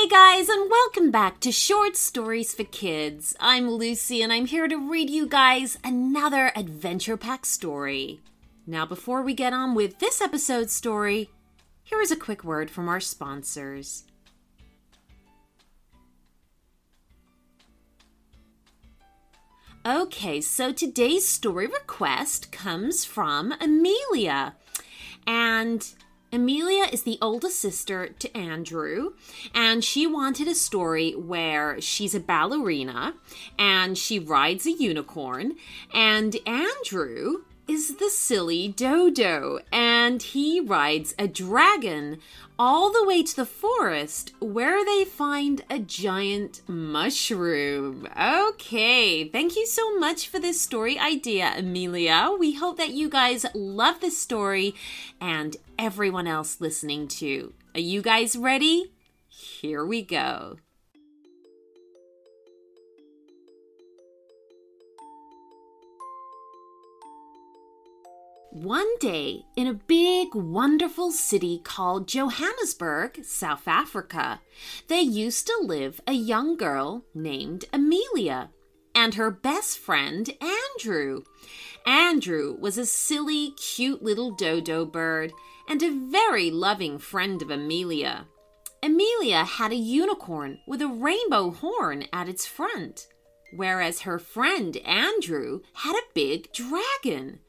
Hey guys, and welcome back to Short Stories for Kids. I'm Lucy, and I'm here to read you guys another adventure pack story. Now, before we get on with this episode's story, here is a quick word from our sponsors. Okay, so today's story request comes from Amelia. And Amelia is the oldest sister to Andrew, and she wanted a story where she's a ballerina and she rides a unicorn, and Andrew is the silly Dodo, and he rides a dragon all the way to the forest where they find a giant mushroom. Okay, thank you so much for this story idea, Amelia. We hope that you guys love this story and everyone else listening too. Are you guys ready? Here we go. One day, in a big, wonderful city called Johannesburg, South Africa, there used to live a young girl named Amelia and her best friend, Andrew. Andrew was a silly, cute little dodo bird and a very loving friend of Amelia. Amelia had a unicorn with a rainbow horn at its front, whereas her friend Andrew had a big dragon.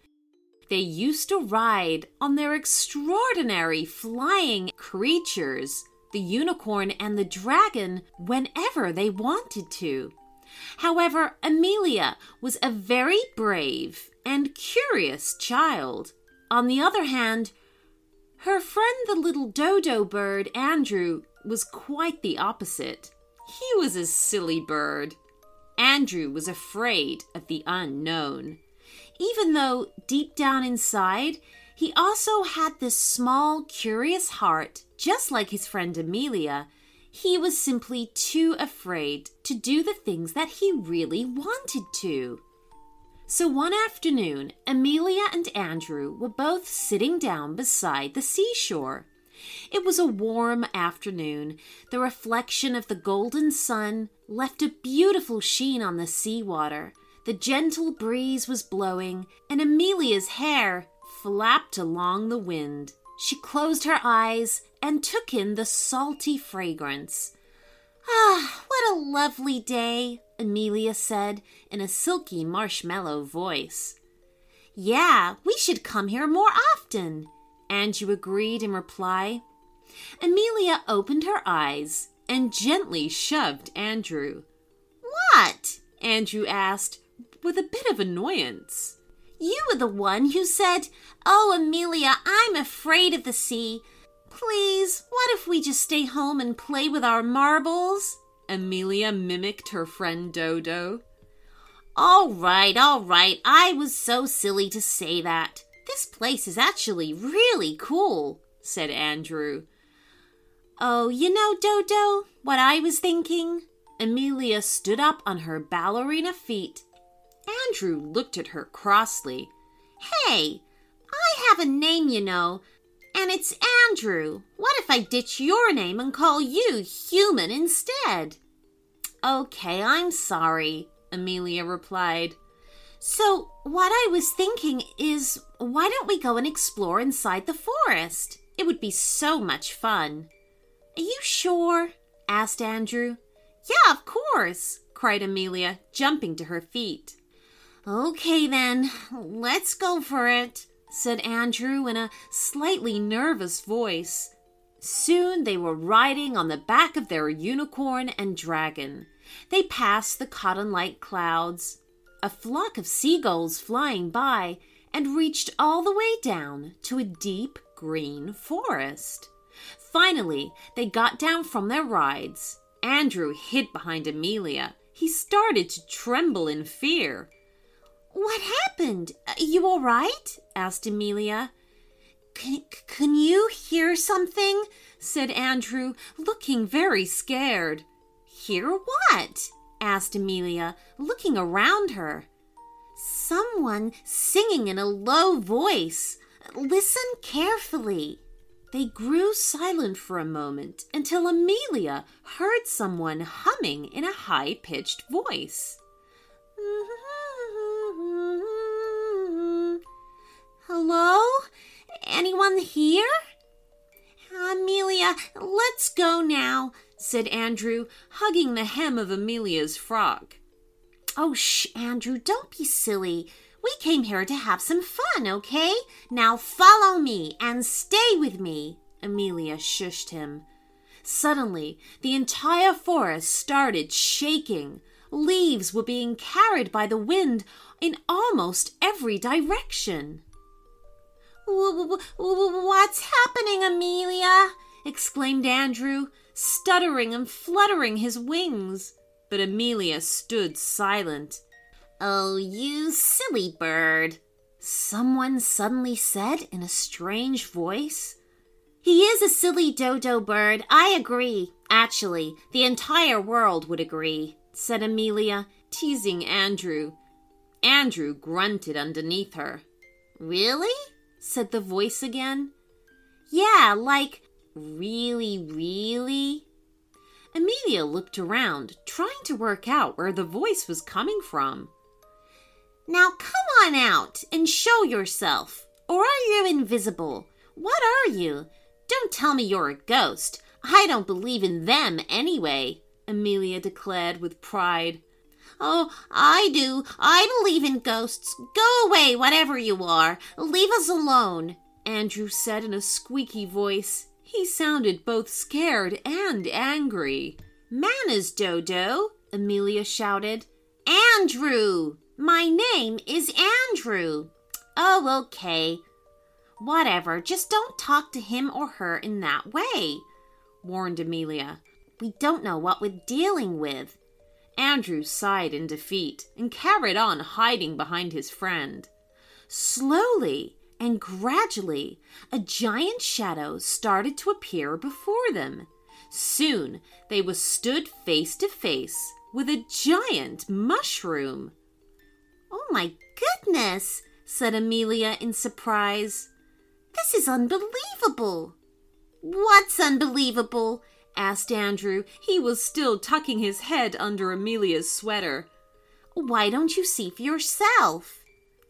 They used to ride on their extraordinary flying creatures, the unicorn and the dragon, whenever they wanted to. However, Amelia was a very brave and curious child. On the other hand, her friend the little dodo bird, Andrew, was quite the opposite. He was a silly bird. Andrew was afraid of the unknown even though deep down inside, he also had this small, curious heart, just like his friend Amelia. He was simply too afraid to do the things that he really wanted to. So one afternoon, Amelia and Andrew were both sitting down beside the seashore. It was a warm afternoon. The reflection of the golden sun left a beautiful sheen on the seawater. The gentle breeze was blowing, and Amelia's hair flapped along the wind. She closed her eyes and took in the salty fragrance. Ah, what a lovely day, Amelia said in a silky marshmallow voice. Yeah, we should come here more often, Andrew agreed in reply. Amelia opened her eyes and gently shoved Andrew. What? Andrew asked, with a bit of annoyance. You were the one who said, Oh, Amelia, I'm afraid of the sea. Please, what if we just stay home and play with our marbles? Amelia mimicked her friend Dodo. All right, all right. I was so silly to say that. This place is actually really cool, said Andrew. Oh, you know, Dodo, what I was thinking? Amelia stood up on her ballerina feet Andrew looked at her crossly. Hey, I have a name, you know, and it's Andrew. What if I ditch your name and call you human instead? Okay, I'm sorry, Amelia replied. So, what I was thinking is why don't we go and explore inside the forest? It would be so much fun. Are you sure? asked Andrew. Yeah, of course, cried Amelia, jumping to her feet. Okay, then, let's go for it, said Andrew in a slightly nervous voice. Soon they were riding on the back of their unicorn and dragon. They passed the cotton like clouds, a flock of seagulls flying by, and reached all the way down to a deep green forest. Finally, they got down from their rides. Andrew hid behind Amelia. He started to tremble in fear. What happened? Uh, you all right? asked Amelia. Can, can you hear something? said Andrew, looking very scared. Hear what? asked Amelia, looking around her. Someone singing in a low voice. Listen carefully. They grew silent for a moment until Amelia heard someone humming in a high pitched voice. Hello? Anyone here? Amelia, let's go now, said Andrew, hugging the hem of Amelia's frock. Oh, shh, Andrew, don't be silly. We came here to have some fun, okay? Now follow me and stay with me, Amelia shushed him. Suddenly, the entire forest started shaking. Leaves were being carried by the wind in almost every direction. What's happening, Amelia? exclaimed Andrew, stuttering and fluttering his wings. But Amelia stood silent. Oh, you silly bird, someone suddenly said in a strange voice. He is a silly dodo bird, I agree. Actually, the entire world would agree, said Amelia, teasing Andrew. Andrew grunted underneath her. Really? Said the voice again. Yeah, like, really, really? Amelia looked around, trying to work out where the voice was coming from. Now come on out and show yourself. Or are you invisible? What are you? Don't tell me you're a ghost. I don't believe in them anyway, Amelia declared with pride. Oh, I do. I believe in ghosts. Go away, whatever you are. Leave us alone, Andrew said in a squeaky voice. He sounded both scared and angry. Manners, Dodo, Amelia shouted. Andrew! My name is Andrew. Oh, okay. Whatever, just don't talk to him or her in that way, warned Amelia. We don't know what we're dealing with. Andrew sighed in defeat and carried on hiding behind his friend. Slowly and gradually, a giant shadow started to appear before them. Soon they were stood face to face with a giant mushroom. Oh my goodness, said Amelia in surprise. This is unbelievable. What's unbelievable? Asked Andrew. He was still tucking his head under Amelia's sweater. Why don't you see for yourself?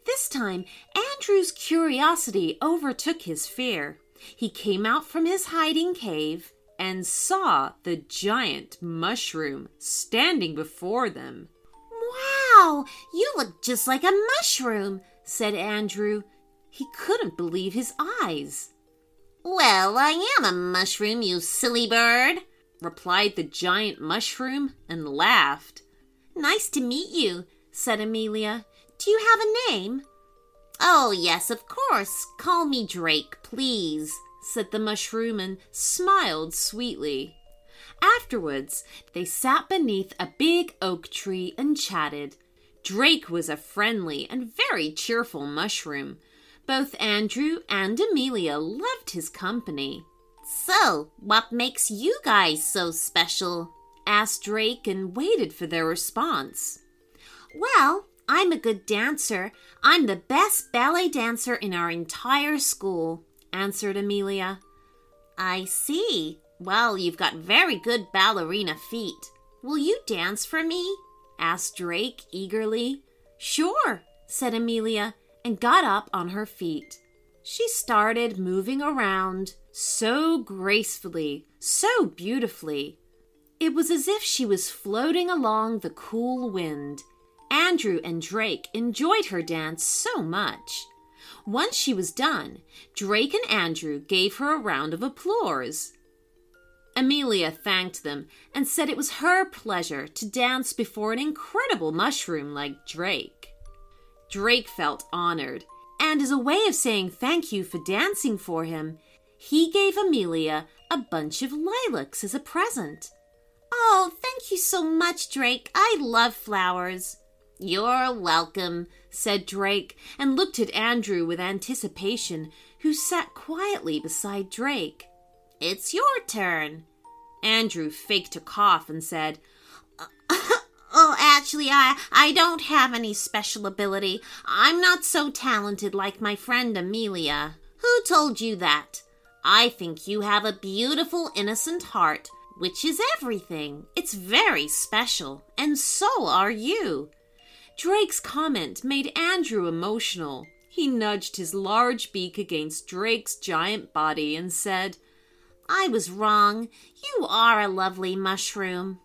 This time, Andrew's curiosity overtook his fear. He came out from his hiding cave and saw the giant mushroom standing before them. Wow, you look just like a mushroom, said Andrew. He couldn't believe his eyes. Well, I am a mushroom, you silly bird, replied the giant mushroom and laughed. Nice to meet you, said Amelia. Do you have a name? Oh, yes, of course. Call me Drake, please, said the mushroom and smiled sweetly. Afterwards, they sat beneath a big oak tree and chatted. Drake was a friendly and very cheerful mushroom. Both Andrew and Amelia loved his company. So, what makes you guys so special? asked Drake and waited for their response. Well, I'm a good dancer. I'm the best ballet dancer in our entire school, answered Amelia. I see, well, you've got very good ballerina feet. Will you dance for me? asked Drake eagerly. Sure, said Amelia, and got up on her feet. She started moving around so gracefully, so beautifully. It was as if she was floating along the cool wind. Andrew and Drake enjoyed her dance so much. Once she was done, Drake and Andrew gave her a round of applause. Amelia thanked them and said it was her pleasure to dance before an incredible mushroom like Drake. Drake felt honored, and as a way of saying thank you for dancing for him, he gave Amelia a bunch of lilacs as a present. Oh, thank you so much, Drake. I love flowers. You're welcome, said Drake, and looked at Andrew with anticipation, who sat quietly beside Drake. It's your turn. Andrew faked a cough and said, Oh, actually, I, I don't have any special ability. I'm not so talented like my friend Amelia. Who told you that? I think you have a beautiful, innocent heart, which is everything. It's very special, and so are you. Drake's comment made Andrew emotional. He nudged his large beak against Drake's giant body and said, I was wrong. You are a lovely mushroom.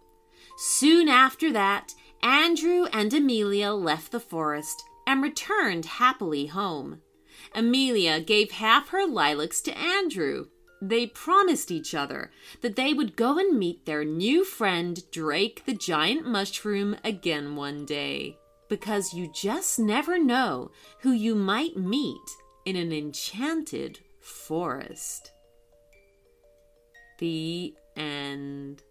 Soon after that, Andrew and Amelia left the forest and returned happily home. Amelia gave half her lilacs to Andrew. They promised each other that they would go and meet their new friend Drake the giant mushroom again one day. Because you just never know who you might meet in an enchanted forest. The end.